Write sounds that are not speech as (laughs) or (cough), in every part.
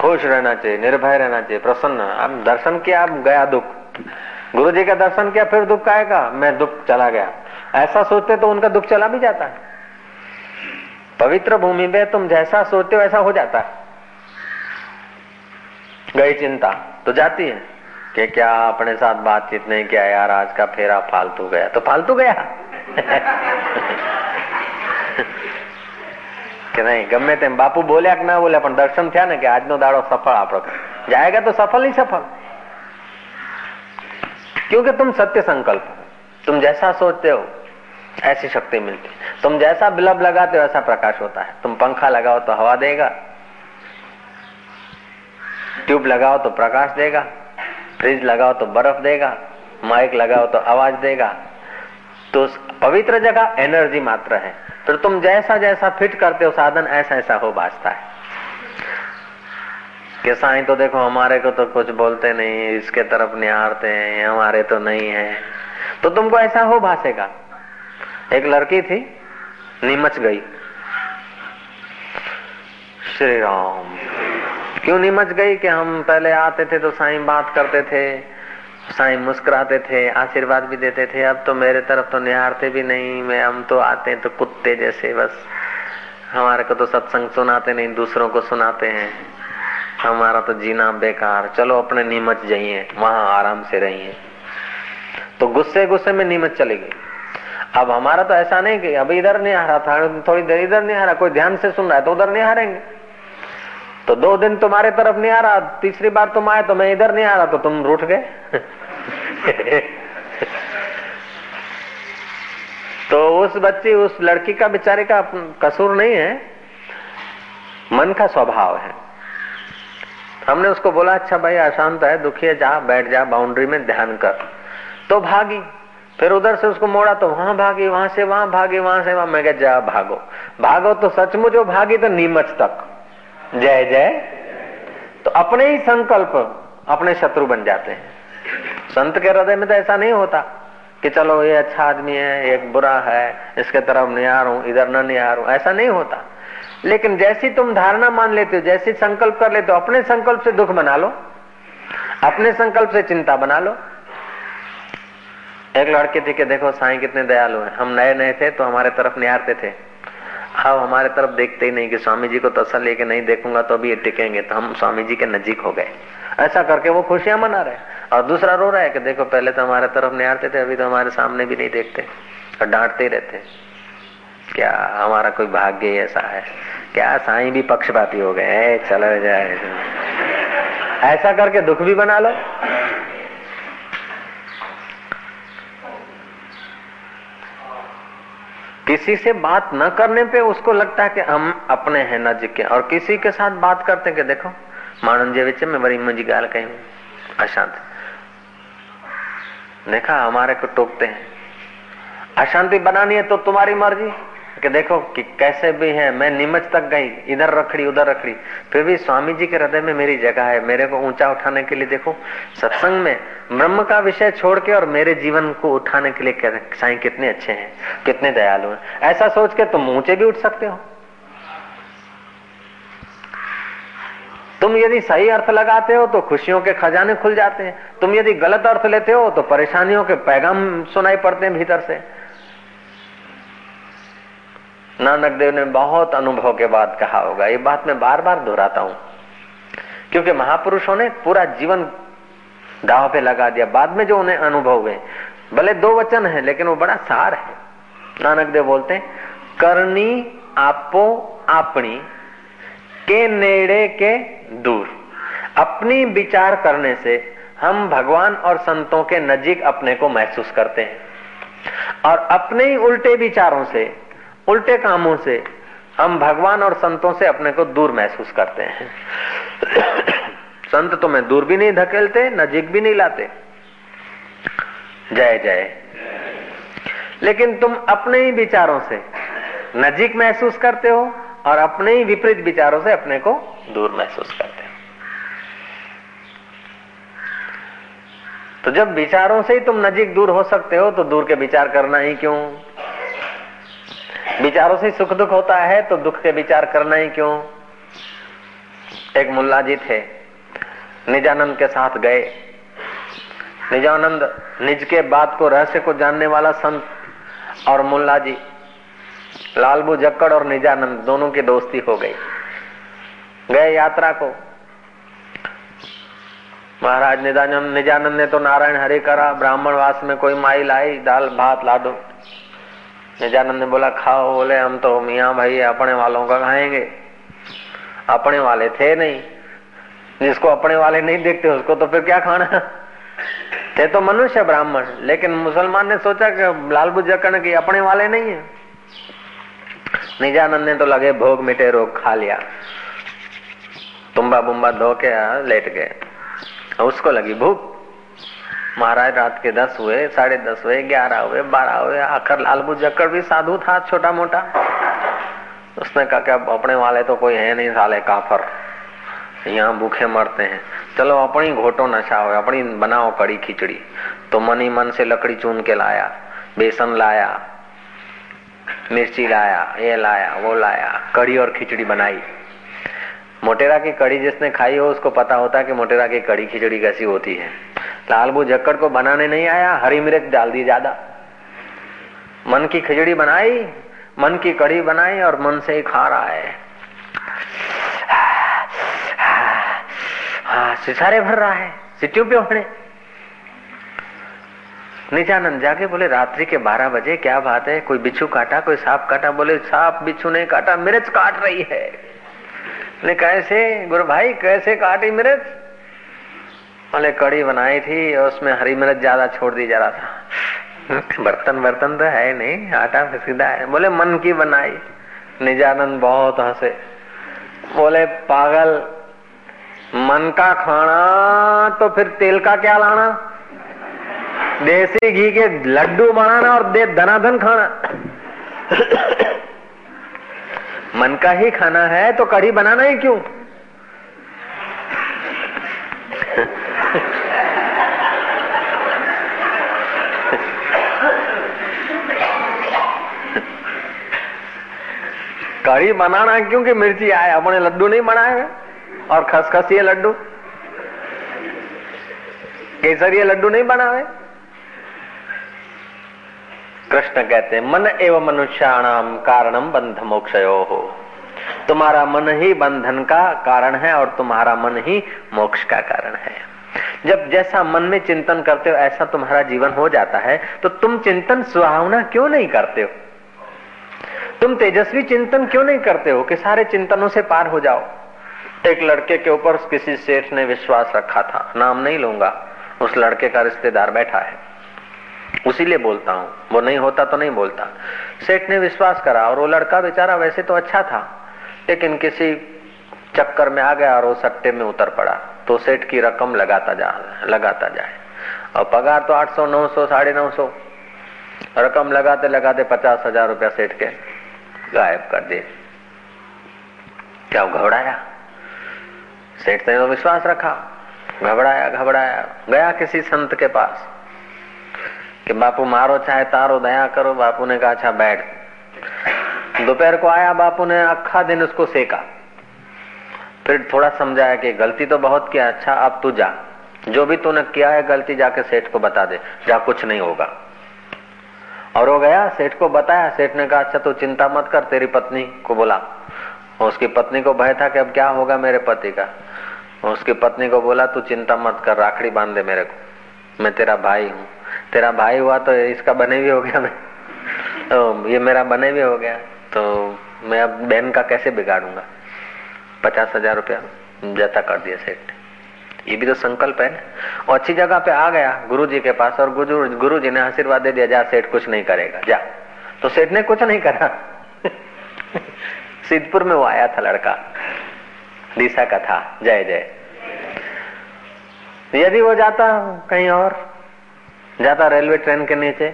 खुश रहना चाहिए, निर्भय रहना चाहिए, प्रसन्न। अब दर्शन किया, अब गया दुख। गुरु जी का दर्शन किया, फिर दुख आएगा, मैं दुख चला गया। ऐसा सोचते तो उनका दुख चला भी जाता है। पवित्र भूमि में तुम जैसा सोचते हो, ऐसा हो जाता है। गई चिंता तो जाती है कि क्या अपने साथ बातचीत नहीं किया यार, आज का फेरा फालतू गया। तो फालतू गया। (laughs) કે નહીં ગમે તેમ બાપુ બોલ્યા કે ના બોલ્યા પણ દર્શન થયા ને કે આજનો દાડો સફળ આપણો जाएगा तो सफल ही सफल क्योंकि तुम सत्य संकल्प तुम जैसा सोचते हो ऐसी शक्ति मिलती तुम जैसा बिलब लगाते हो ऐसा प्रकाश होता है तुम पंखा लगाओ तो हवा देगा ट्यूब लगाओ तो प्रकाश देगा फ्रिज लगाओ तो बर्फ देगा माइक लगाओ तो आवाज देगा तो पवित्र जगह एनर्जी मात्र है फिर तुम जैसा जैसा फिट करते हो साधन, ऐसा ऐसा हो बाजता है। कि साईं तो देखो, हमारे को तो कुछ बोलते नहीं, इसके तरफ़ निहारते हैं हमारे तो नहीं है। तो तुमको ऐसा हो भाषेगा एक लड़की थी, नीमच गई। श्री राम। क्यों नीमच गई कि हम पहले आते थे तो साईं बात करते थे? साईं मुस्कुराते थे, आशीर्वाद भी देते थे, अब तो मेरे तरफ़ तो निहारते भी नहीं, मैं हम तो आते हैं तो कुत्ते जैसे, बस। हमारे को तो सत्संग सुनाते नहीं, दूसरों को सुनाते हैं। हमारा तो जीना बेकार। चलो अपने नीमच जाइए, वहाँ आराम से रहिए। तो गुस्से गुस्से में नीमच चली गई। अब हमारा तो ऐसा नहीं कि अभी इधर नहीं आ रहा था, थोड़ी देर इधर नहीं आ रहा, कोई ध्यान से सुन रहा है तो उधर नहीं हारेंगे। तो दो दिन तुम्हारे तरफ़ नहीं आ रहा, तीसरी बार तुम आए तो मैं इधर नहीं आ रहा तो तुम रूठ गए। (laughs) (laughs) तो उस बच्ची, उस लड़की का बेचारे का कसूर नहीं है। मन का स्वभाव है। हमने उसको बोला अच्छा भाई, अशांत है, दुखी है, जा, बैठ जा बाउंड्री में ध्यान कर। तो भागी। फिर उधर से उसको मोड़ा तो वहाँ भागी, वहाँ से, वहाँ भागी, वहाँ से, वहाँ। मैं क्या जा, भागो। भागो तो सचमुच वो भागी तो नीमच तक। जय जय। तो अपने ही संकल्प अपने शत्रु बन जाते हैं। संत के हृदय में तो ऐसा नहीं होता कि चलो ये अच्छा आदमी है, एक बुरा है, इसके तरफ़ नहीं आ इधर न नहीं आ ऐसा नहीं होता। लेकिन जैसी तुम धारणा मान लेते हो, जैसी संकल्प कर लेते हो, अपने संकल्प से दुख बना लो, अपने संकल्प से चिंता बना लो। एक लड़के थे कि देखो, साईं कितने दयालु हैं। हम नए नए थे तो हमारे तरफ़ निहारते थे। अब हमारे तरफ़ देखते ही नहीं कि स्वामी जी को तसल लेके नहीं, देखूँगा तो अभी ये टिकेंगे तो हम स्वामी जी के नजीक हो गए। ऐसा करके वो खुशियाँ मना रहे और दूसरा रो रहा है कि देखो, पहले तो हमारे तरफ़ निहारते थे, अभी तो हमारे सामने भी नहीं देखते और डांटते ही रहते क्या हमारा कोई भाग्य ऐसा है? क्या साईं भी पक्षपाती हो गए चलो जाए। ऐसा करके दुख भी बना लो। किसी से बात न करने पे उसको लगता है कि हम अपने हैं नजीक के और किसी के साथ बात करते कि देखो माण्हुनि जे विच में वरी मुंहिंजी ॻाल्हि कयूं अशांति। देखा, हमारे को टोकते हैं। अशांति बनानी है तो तुम्हारी मर्ज़ी। कि देखो कि कैसे भी है, मैं नीमच तक गई, इधर रखड़ी, उधर रखड़ी। फिर भी स्वामी जी के हृदय में मेरी जगह है। मेरे को ऊँचा उठाने के लिए देखो, सत्संग में ब्रह्म का विषय छोड़ के और मेरे जीवन को उठाने के लिए साईं कितने अच्छे हैं, कितने दयालु हैं। ऐसा सोच के तुम ऊँचे भी उठ सकते हो। तुम यदि सही अर्थ लगाते हो तो खुशियों के खजाने खुल जाते हैं। तुम यदि गलत अर्थ लेते हो तो परेशानियों के पैगाम सुनाई पड़ते हैं भीतर से। नानक देव ने बहुत अनुभव के बाद कहा होगा, ये बात मैं बार बार दोहराता हूँ। क्योंकि महापुरुषों ने पूरा जीवन दाव पे लगा दिया। बाद में जो उन्हें अनुभव हुए, भले दो वचन है, लेकिन वो बड़ा सार है। नानक देव बोलते हैं, करनी आपो अपनी के नेड़े के दूर। अपनी विचार करने से हम भगवान और संतों के नजीक अपने को महसूस करते हैं। और अपने ही उल्टे विचारों से, उल्टे कामों से हम भगवान और संतों से अपने को दूर महसूस करते हैं। (coughs) संत तो मैं दूर भी नहीं धकेलते, नजीक भी नहीं लाते। जय जय। लेकिन तुम अपने ही विचारों से नजीक महसूस करते हो और अपने ही विपरीत विचारों से अपने को दूर महसूस करते हो। तो जब विचारों से ही तुम नजीक दूर हो सकते हो तो दूर के विचार करना ही क्यों? विचारों से सुख दुख होता है तो दुख के विचार करना ही क्यों? एक मुल्ला जी थे निजानंद के साथ गए। निजानंद निज के बात को रहस्य को जानने वाला संत और मुल्ला जी लालबू जक्कड़ और निजानंद दोनों की दोस्ती हो गई। गए यात्रा को। महाराज निजानंद निजानंद ने तो नारायण हरे करा, ब्राह्मण वास में कोई माई लाई, दाल भात लाडो। निजानंद ने बोला, खाओ, बोले, हम तो मियाँ भाई अपने वालों का खाएँगे। अपने वाले थे नहीं। जिसको अपने वाले नहीं देखते, उसको तो फिर क्या खाना? थे तो मनुष्य ब्राह्मण, लेकिन मुसलमान ने सोचा कि लालबू बुजकण की अपने वाले नहीं है। निजानंद ने तो लगे भोग मिटे रोग खा लिया तुम्बा बुम्बा धो के लेट गए उसको लगी भूख महाराज रात के दस हुए साढ़े दस हुए ग्यारह हुए बारह हुए आखिर लालबू जक्कड़ भी साधु था छोटा मोटा उसने कहा कि अब अपने वाले तो कोई है नहीं साले काफर यहाँ भूखे मरते हैं चलो अपनी घोटो नशा हो अपनी बनाओ कड़ी खिचड़ी तो मन मन से लकड़ी चून के लाया बेसन लाया मिर्ची लाया, ये लाया, वो लाया कड़ी और खिचड़ी बनाई। मोटेरा की कड़ी जिसने खाई हो, उसको पता होता कि मोटेरा की कड़ी खिचड़ी कैसी होती है। लालबू झक्कड़ को बनाने नहीं आया, हरी मिर्च डाल दी ज़्यादा। मन की खिचड़ी बनाई, मन की कड़ी बनाई और मन से ही खा रहा है। हाँ सिसारे भर रहा है। सिटियों पे उठने निजानंद जाके बोले, रात्रि के बारह बजे, क्या बात है? कोई बिच्छू काटा, कोई सांप काटा? बोले, सांप बिच्छू नहीं काटा, मिर्च काट रही है। बोले, कैसे? गुरु भाई, कैसे काटी मिर्च? बोले, कड़ी बनाई थी और उसमें हरी मिर्च ज़्यादा छोड़ दी जा रहा था। (laughs) बर्तन बर्तन तो है नहीं, आटा सीधा है। बोले, मन की बनाई। निजानंद बहुत हंसे। बोले, पागल, मन का खाना तो फिर तेल का क्या लाना? देसी घी के लड्डू बनाना और दे धनाधन खाना। मन का ही खाना है तो कढ़ी बनाना ही क्यों? कढ़ी बनाना क्योंकि मिर्ची आए अपने लड्डू नहीं बनाए और खसखस ये लड्डू। केसर ये लड्डू नहीं बनावे कृष्ण कहते हैं, मन एवं मनुष्याणाम कारणम बंध मोक्षयो। हो तुम्हारा मन ही बंधन का कारण है और तुम्हारा मन ही मोक्ष का कारण है। जब जैसा मन में चिंतन करते हो, ऐसा तुम्हारा जीवन हो जाता है तो तुम चिंतन सुहावना क्यों नहीं करते हो? तुम तेजस्वी चिंतन क्यों नहीं करते हो कि सारे चिंतनों से पार हो जाओ? एक लड़के के ऊपर किसी सेठ ने विश्वास रखा था, नाम नहीं लूँगा, उस लड़के का रिश्तेदार बैठा है। उसी लिए बोलता हूँ। वो नहीं होता तो नहीं बोलता। सेठ ने विश्वास करा और वो लड़का बेचारा वैसे तो अच्छा था, लेकिन किसी चक्कर में आ गया और वो सट्टे में उतर पड़ा। तो सेठ की रकम लगाता जा, लगाता जाए। और पगार तो आठ सौ, नौ सौ, साढ़े नौ सौ। रकम लगाते लगाते पचास हज़ार रुपया सेठ के गायब कर दिए। क्या घबराया? सेठ ने तो विश्वास रखा। घबराया घबराया। गया किसी संत के पास। कि बापू, मारो चाहे, तारो दया करो, बापू ने कहा अच्छा बैठ। दोपहर को आया, बापू ने अखा दिन उसको सेका। फिर थोड़ा समझाया कि गलती तो बहुत किया अच्छा अब तू जा। जो भी तूने किया है, गलती जाके सेठ को बता दे, जा, कुछ नहीं होगा। और वो गया, सेठ को बताया, सेठ ने कहा अच्छा तू चिंता मत कर, तेरी पत्नी को बोला। उसकी पत्नी को भय था कि अब क्या होगा मेरे पति का। उसकी पत्नी को बोला, तू चिंता मत कर, राखड़ी बाँध दे मेरे को। मैं तेरा भाई हूँ। तेरा भाई हुआ तो इसका बने भी हो गया मैं। तो ये मेरा बने भी हो गया तो मैं अब बहन का कैसे बिगाड़ूँगा? पचास हज़ार रुपया जता कर दिया सेठ। ये भी तो संकल्प है ना? और अच्छी जगह पे आ गया गुरु जी के पास और गुरु गुरु जी ने आशीर्वाद दे दिया, जा, सेठ कुछ नहीं करेगा, जा। तो सेठ ने कुछ नहीं करा। सिद्धपुर में वो आया था लड़का दिशा का था, जय जय। यदि वो जाता कहीं और जाता रेलवे ट्रेन के नीचे,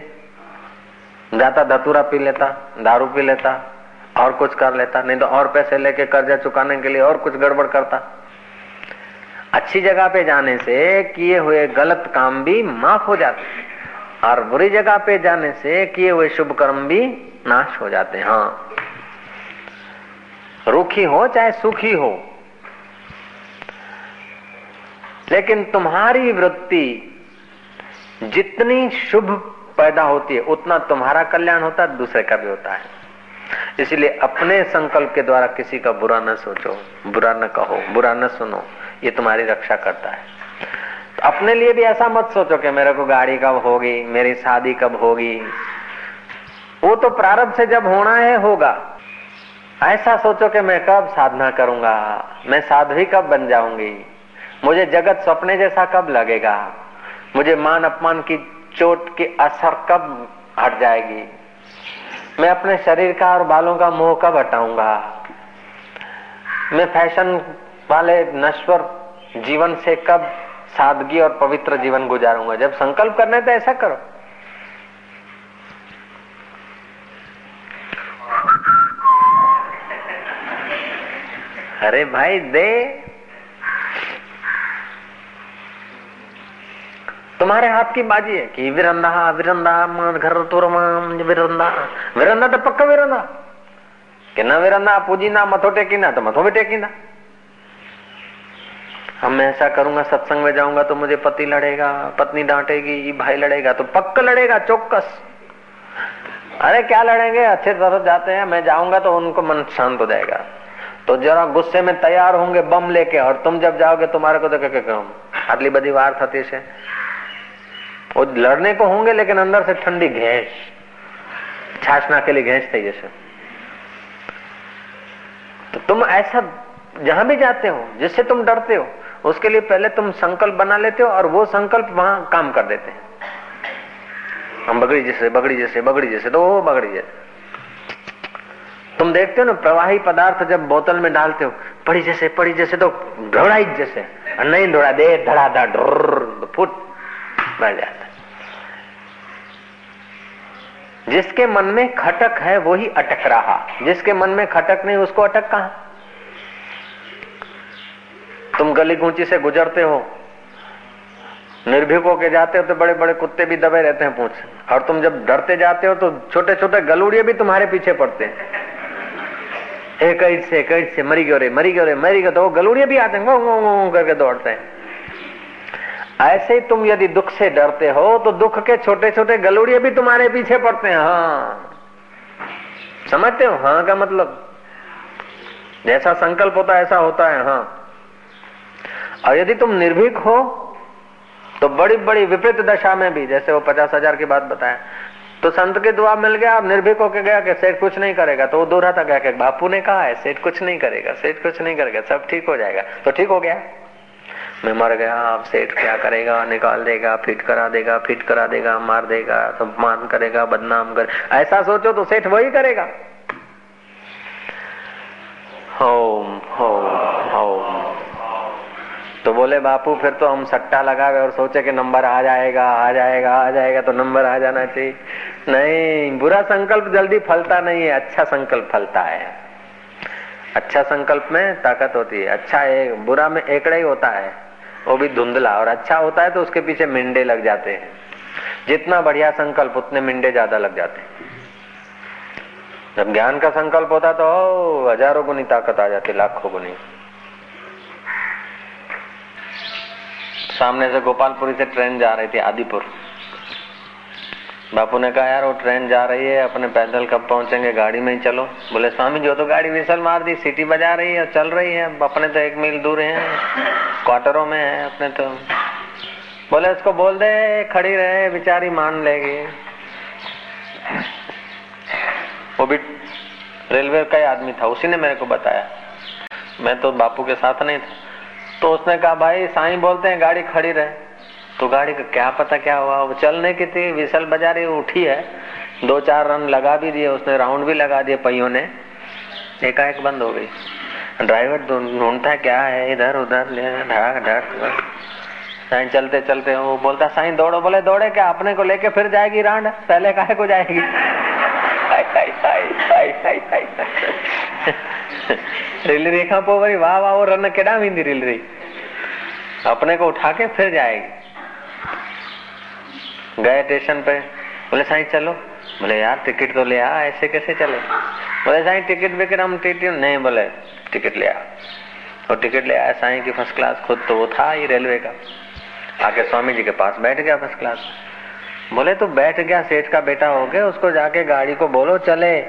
जाता धतूरा पी लेता, दारू पी लेता, और कुछ कर लेता, नहीं तो और पैसे लेके कर्जा चुकाने के लिए और कुछ गड़बड़ करता। अच्छी जगह पे जाने से किए हुए गलत काम भी माफ़ हो जाते और बुरी जगह पे जाने से किए हुए शुभ कर्म भी नाश हो जाते हैं हाँ। रुखी हो चाहे सुखी हो, लेकिन तुम्हारी वृत्ति जितनी शुभ पैदा होती है, उतना तुम्हारा कल्याण होता है, दूसरे का भी होता है। इसलिए अपने संकल्प के द्वारा किसी का बुरा न सोचो, बुरा न कहो, बुरा न सुनो, ये तुम्हारी रक्षा करता है। तो अपने लिए भी ऐसा मत सोचो कि मेरे को गाड़ी कब होगी, मेरी शादी कब होगी। वो तो प्रारंभ से जब होना है, होगा। ऐसा सोचो कि मैं कब साधना करूँगा, मैं साध्वी कब बन जाऊँगी, मुझे जगत सपने जैसा कब लगेगा। मुझे मान अपमान की चोट की असर कब हट जाएगी? मैं अपने शरीर का और बालों का मोह कब हटाऊँगा? मैं फ़ैशन वाले नश्वर जीवन से कब सादगी और पवित्र जीवन गुजारूँगा? जब संकल्प करना है तो ऐसा करो। अरे भाई, दे। तुम्हारे हाथ की बाजी है कि विरंदा विरंदा घर तुरमा विरंदा। विरंदा तो पक्का विरंदा। कि न विरंदा, पूजी ना, मथो टेकी ना तो मथो भी टेकी ना हम मैं ऐसा करूँगा, सत्संग में जाऊँगा तो मुझे पति लड़ेगा, पत्नी डांटेगी, भाई लड़ेगा तो पक्का लड़ेगा चौकस अरे, क्या लड़ेंगे? अच्छे तरह जाते हैं, मैं जाऊँगा तो उनको मन शांत हो जाएगा। तो जरा गुस्से में तैयार होंगे, बम लेके, और तुम जब जाओगे, तुम्हारे को तो क्या कहूँ? आटली बड़ी वार थती है वो लड़ने को होंगे, लेकिन अंदर से ठंडी घेस। छाछना के लिए घैस थी जैसे तो तुम ऐसा जहाँ भी जाते हो, जिससे तुम डरते हो, उसके लिए पहले तुम संकल्प बना लेते हो और वो संकल्प वहाँ काम कर देते हैं। हम बगड़ी जैसे बगड़ी जैसे बगड़ी जैसे तो वो बगड़ी जैसे तुम देखते हो ना, प्रवाही पदार्थ जब बोतल में डालते हो, पड़ी जैसे पड़ी जैसे तो ढोड़ाई जैसे नहीं ढोड़ा दे धड़ा धड़ फुट बढ़ जाता जिसके मन में खटक है वो ही अटक रहा। जिसके मन में खटक नहीं, उसको अटक कहा? तुम गली गुंची से गुजरते हो, निर्भीक होके जाते हो तो बड़े बड़े कुत्ते भी दबे रहते हैं पूछ। और तुम जब डरते जाते हो तो छोटे छोटे गलूड़िए भी तुम्हारे पीछे पड़ते हैं। एक से एक से मरी गयो रे, मरी गयो रे, मरी गयो तो वो गलूड़िए भी आते हैं करके दौड़ते हैं। ऐसे ही तुम यदि दुख से डरते हो तो दुख के छोटे छोटे गलुड़िए भी तुम्हारे पीछे पड़ते हैं हाँ। समझते हो? हाँ का मतलब? जैसा संकल्प होता है, ऐसा होता है हाँ। और यदि तुम निर्भीक हो तो बड़ी बड़ी विपरीत दशा में भी, जैसे वो पचास हज़ार की बात बताया तो संत के दुआ मिल गया अब निर्भीक होके गया कि सेठ कुछ नहीं करेगा तो वो दूर था गया कि बापू ने कहा है, सेठ कुछ नहीं करेगा, सेठ कुछ नहीं करेगा, सब ठीक हो जाएगा। तो ठीक हो गया। मैं मर गया, आप सेठ क्या करेगा? निकाल देगा, फिट करा देगा, फिट करा देगा, मार देगा, सम्मान करेगा, बदनाम कर। ऐसा सोचो तो सेठ वही करेगा। Home home home. तो बोले, बापू, फिर तो हम सट्टा लगावे और सोचे कि नंबर आ जाएगा आ जाएगा आ जाएगा तो नंबर आ जाना चाहिए। नहीं, बुरा संकल्प जल्दी फलता नहीं है अच्छा संकल्प फलता है। अच्छा संकल्प में ताकत होती है अच्छा है, बुरा में एकड़ा ही होता है। वो भी धुंधला, और अच्छा होता है तो उसके पीछे मिंडे लग जाते हैं। जितना बढ़िया संकल्प, उतने मिंडे ज़्यादा लग जाते हैं। जब ज्ञान का संकल्प होता है तो हज़ारों गुनी ताकत आ जाती, लाखों गुनी। सामने से गोपालपुरी से ट्रेन जा रही थी, आदिपुर। बापू ने कहा, यार, वो ट्रेन जा रही है, अपने पैदल कब पहुँचेंगे? गाड़ी में ही चलो. बोले, स्वामी जो तो गाड़ी विसल मार दी, सिटी बजा रही है, चल रही है, अपने तो एक मील दूर है, क्वार्टरों में है, अपने तो. बोले, उसको बोल दे, खड़ी रहे, बेचारी मान लेगी. वो भी रेलवे का ही आदमी था, उसी ने मेरे को बताया। मैं तो बापू के साथ नहीं था। तो उसने कहा, भाई, साईं बोलते हैं, गाड़ी खड़ी रहे। तो गाड़ी का क्या पता क्या हुआ? वो चलने की थी विसल बजा रही उठी है। दो चार रन लगा भी दिए, उसने राउंड भी लगा दिए पहियों ने। एकाएक बंद हो गई। ड्राइवर ढूंढता क्या है? इधर, उधर, ले, ढाक ढाक। साइन चलते चलते, वो बोलता, साइन दौड़ो। बोले, दौड़े क्या? अपने को लेके फिर जाएगी रांड पहले काहे को जाएगी? रेल रेखा पो भाई वाह वाह, वो रन केड़ा वींदी रेल रही? अपने को उठा के फिर जाएगी। गए स्टेशन पे। बोले, साईं, चलो। बोले, यार टिकट तो ले आ, ऐसे कैसे चले? बोले, साईं टिकट विकट हम टिकट नहीं बोले टिकट ले आ। और टिकट ले आया, साई की फ़र्स्ट क्लास खुद तो वो था ही रेलवे का। आके स्वामी जी के पास बैठ गया फ़र्स्ट क्लास बोले तो बैठ गया, सेठ का बेटा हो गया, उसको जाके गाड़ी को बोलो, चले।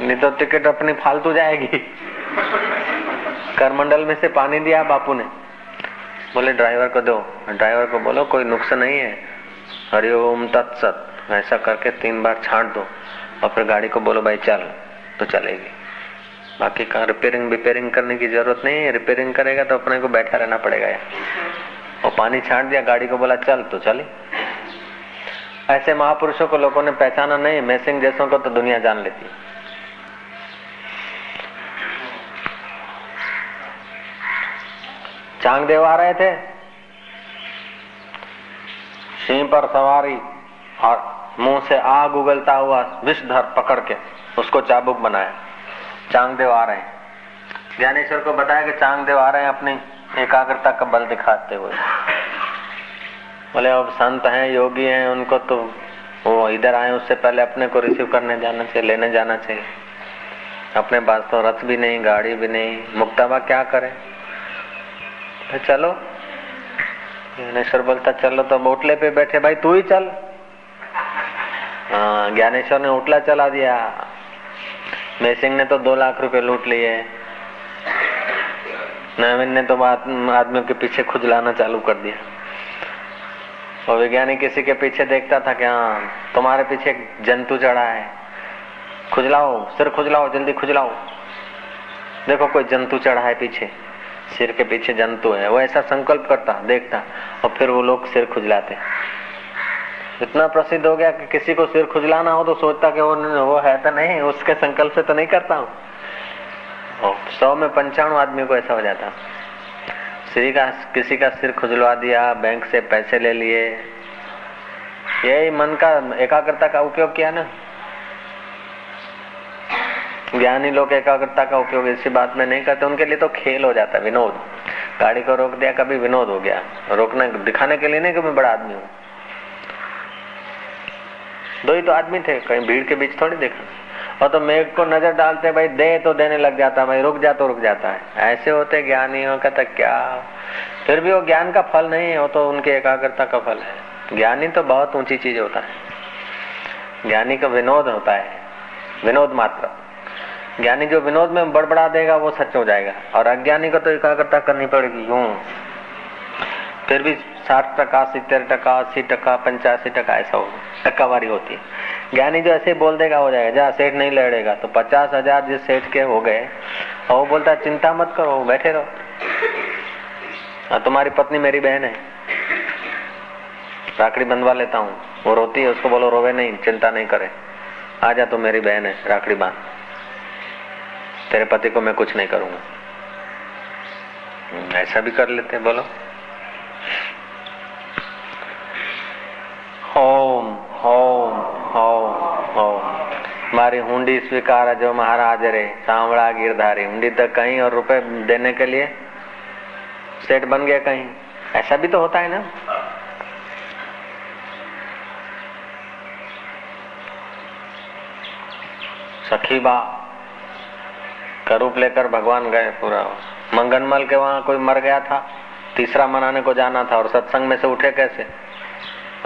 नहीं तो टिकट अपनी फालतू जाएगी। करमंडल में से पानी दिया बापू ने। बोले, ड्राइवर को दो। ड्राइवर को बोलो, कोई नुकसान नहीं है। हरिओम तत्सत ऐसा करके तीन बार छाट दो। और फिर गाड़ी को बोलो, भाई चल। तो चलेगी। बाकी का रिपेयरिंग रिपेयरिंग करने की ज़रूरत नहीं है। रिपेयरिंग करेगा तो अपने को बैठा रहना पड़ेगा यार। और पानी छाट दिया, गाड़ी को बोला, चल। तो चले। ऐसे महापुरुषों को लोगों ने पहचाना नहीं। मैसिंग जैसों को तो दुनिया जान लेती। चांगदेव आ रहे थे। सिंह पर सवारी और मुँह से आग उगलता हुआ विषधर पकड़ के उसको चाबुक बनाया। चांगदेव आ रहे हैं। ज्ञानेश्वर को बताया कि चांगदेव आ रहे हैं अपनी एकाग्रता का बल दिखाते हुए। बोले, अब संत हैं, योगी हैं, उनको तो वो इधर आए, उससे पहले अपने को रिसीव करने जाना चाहिए, लेने जाना चाहिए। अपने पास तो रथ भी नहीं, गाड़ी भी नहीं मुक्ताबा क्या करे? तो चलो ज्ञानेश्वर बोलता, चलो तो ओटले पे बैठे, भाई, तू ही चल. हाँ ज्ञानेश्वर ने ओटला चला दिया। मैसिंग ने तो दो लाख रुपए लूट लिए। नवीन ने तो आदमियों के पीछे खुजलाना चालू कर दिया। और वैज्ञानिक किसी के पीछे देखता था कि हाँ तुम्हारे पीछे जंतु चढ़ा है। खुजलाओ, सिर खुजलाओ, जल्दी खुजलाओ। देखो, कोई जंतु चढ़ा है पीछे। सिर के पीछे जंतु है। वो ऐसा संकल्प करता, देखता, और फिर वो लोग सिर खुजलाते। इतना प्रसिद्ध हो गया कि किसी को सिर खुजलाना हो तो सोचता कि वो वो है तो नहीं, उसके संकल्प से तो नहीं करता हूँ। सौ में पंचाणु आदमी को ऐसा हो जाता। श्री का, किसी का सिर खुजलवा दिया, बैंक से पैसे ले लिए। यही मन का एकाग्रता का उपयोग किया ना। ज्ञानी लोग एकाग्रता का उपयोग इसी बात में नहीं करते, उनके लिए तो खेल हो जाता है, विनोद। गाड़ी को रोक दिया, कभी विनोद हो गया। रोकने, दिखाने के लिए नहीं कि मैं बड़ा आदमी हूँ। दो ही तो आदमी थे, कहीं भीड़ के बीच थोड़ी देखा। और तो मेघ को नज़र डालते भाई, दे तो देने लग जाता भाई, रुक जा तो रुक जाता है। ऐसे होते ज्ञानियों का तो क्या? फिर भी वो ज्ञान का फल नहीं है, वो तो उनके एकाग्रता का फल है। ज्ञानी तो बहुत ऊँची चीज़ होता है। ज्ञानी का विनोद होता है। विनोद मात्र। ज्ञानी जो विनोद में बड़बड़ा देगा, वो सच हो जाएगा। और अज्ञानी को तो एकाग्रता करनी पड़ेगी, यूँ। फिर भी साठ टका सितर टका, अस्सी टका, पंचासी टका, ऐसा हो, टक्कावारी होती है। ज्ञानी जो ऐसे बोल देगा, हो जाएगा। जहाँ सेठ नहीं लड़ेगा तो पचास हज़ार जिस सेठ के हो गए, और वो बोलता चिंता मत करो, बैठे रहो। हाँ तुम्हारी पत्नी मेरी बहन है। राखड़ी बंधवा लेता हूँ। वो रोती है, उसको बोलो, रोवे नहीं, चिंता नहीं करे। आ जा तू मेरी बहन है, राखड़ी बाँध। तेरे पति को मैं कुछ नहीं करूँगा। ऐसा भी कर लेते हैं, बोलो। ओम ओम ओम ओम मारी हुंडी स्वीकार जो महाराज रे, सांवड़ा गिरधारी। हुंडी तक कहीं और रुपए देने के लिए सेट बन गया कहीं। ऐसा भी तो होता है ना। सखी बा का रूप लेकर भगवान गए पूरा। मंगनमल के वहाँ कोई मर गया था, तीसरा मनाने को जाना था, और सत्संग में से उठे कैसे?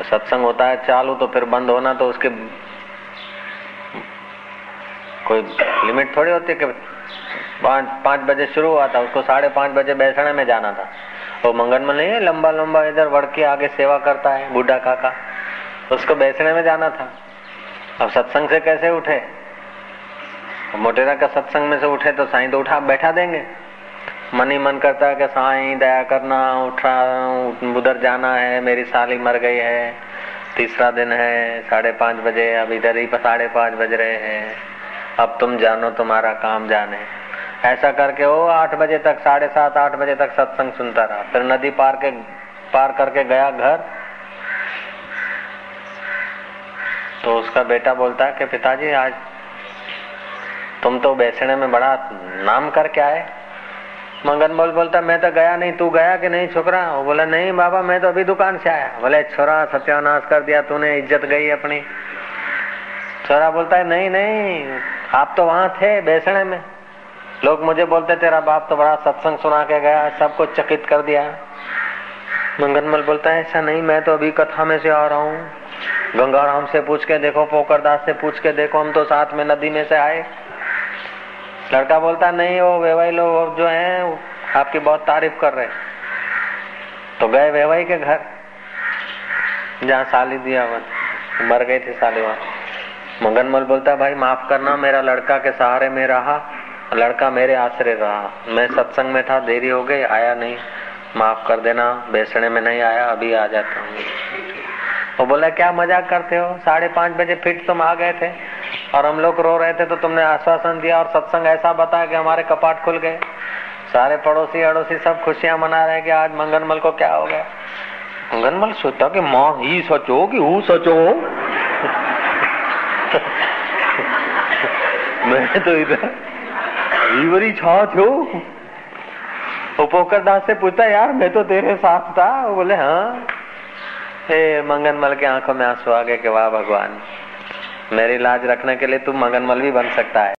सत्संग होता है चालू तो फिर बंद होना तो उसके कोई लिमिट थोड़ी होती है कि पाँच पाँच बजे शुरू हुआ था, उसको साढ़े पाँच बजे बैठने में जाना था। वो मंगनमल नहीं है, लंबा लंबा इधर बढ़ के आगे सेवा करता है, बूढ़ा काका, उसको बैठने में जाना था। अब सत्संग से कैसे उठे? मोटेरा का सत्संग में से उठे तो साईं तो उठा, बैठा देंगे। मन ही मन करता है कि, साईं, दया करना, उठा, उधर जाना है, मेरी साली मर गई है, तीसरा दिन है, साढ़े पाँच बजे, अब इधर ही साढ़े पाँच बज रहे हैं, अब तुम जानो तुम्हारा काम जाने। ऐसा करके वो आठ बजे तक, साढ़े सात, आठ बजे तक सत्संग सुनता रहा। फिर नदी पार के, पार करके गया घर। तो उसका बेटा बोलता है कि, पिताजी, आज तुम तो बैसने में बड़ा नाम करके आए। मंगन बोल बोलता, मैं तो गया नहीं, तू गया कि नहीं छोकरा वो बोला, नहीं बाबा, मैं तो अभी दुकान से आया। बोले, छोरा सत्यानाश कर दिया तूने, इज़्ज़त गई अपनी। छोरा बोलता है नहीं नहीं, आप तो वहाँ थे बैसने में। लोग मुझे बोलते, तेरा बाप तो बड़ा सत्संग सुना के गया सबको चकित कर दिया। मंगनमल बोलता है ऐसा नहीं, मैं तो अभी कथा में से आ रहा हूँ गंगाराम से पूछ के देखो पोकरदास से पूछ के देखो, हम तो साथ में नदी में से आए। लड़का बोलता, नहीं, वो वेवाई लोग जो है आपकी बहुत तारीफ़ कर रहे तो गए वेवाई के घर, जहाँ साली दिया मर गई थी साली वहाँ। मंगनमल बोलता, भाई, माफ़ करना, मेरा लड़का के सहारे में रहा, लड़का मेरे आश्रय रहा। मैं सत्संग में था, देरी हो गई, आया नहीं। माफ़ कर देना बेसने में नहीं आया, अभी आ जाता हूँ। वो बोला, क्या मज़ाक करते हो? साढ़े पाँच बजे फिट तुम आ गए थे और हम लोग रो रहे थे तो तुमने आश्वासन दिया और सत्संग ऐसा बताया कि हमारे कपाट खुल गए। सारे पड़ोसी अड़ोसी सब खुशियाँ मना रहे कि आज मंगनमल को क्या हो गया। मंगनमल सोचा कि माँ, ही सोचो कि हूँ सोचो। (laughs) मैं तो इधर ईवरी छा थो वो पोकर दास से पूछता, यार, मैं तो तेरे साथ था। वो बोले हाँ। हे मंगनमल के आँखों में आँसू आ गए कि वाह भगवान। मेरी लाज रखने के लिए तू मंगनमल भी बन सकता है।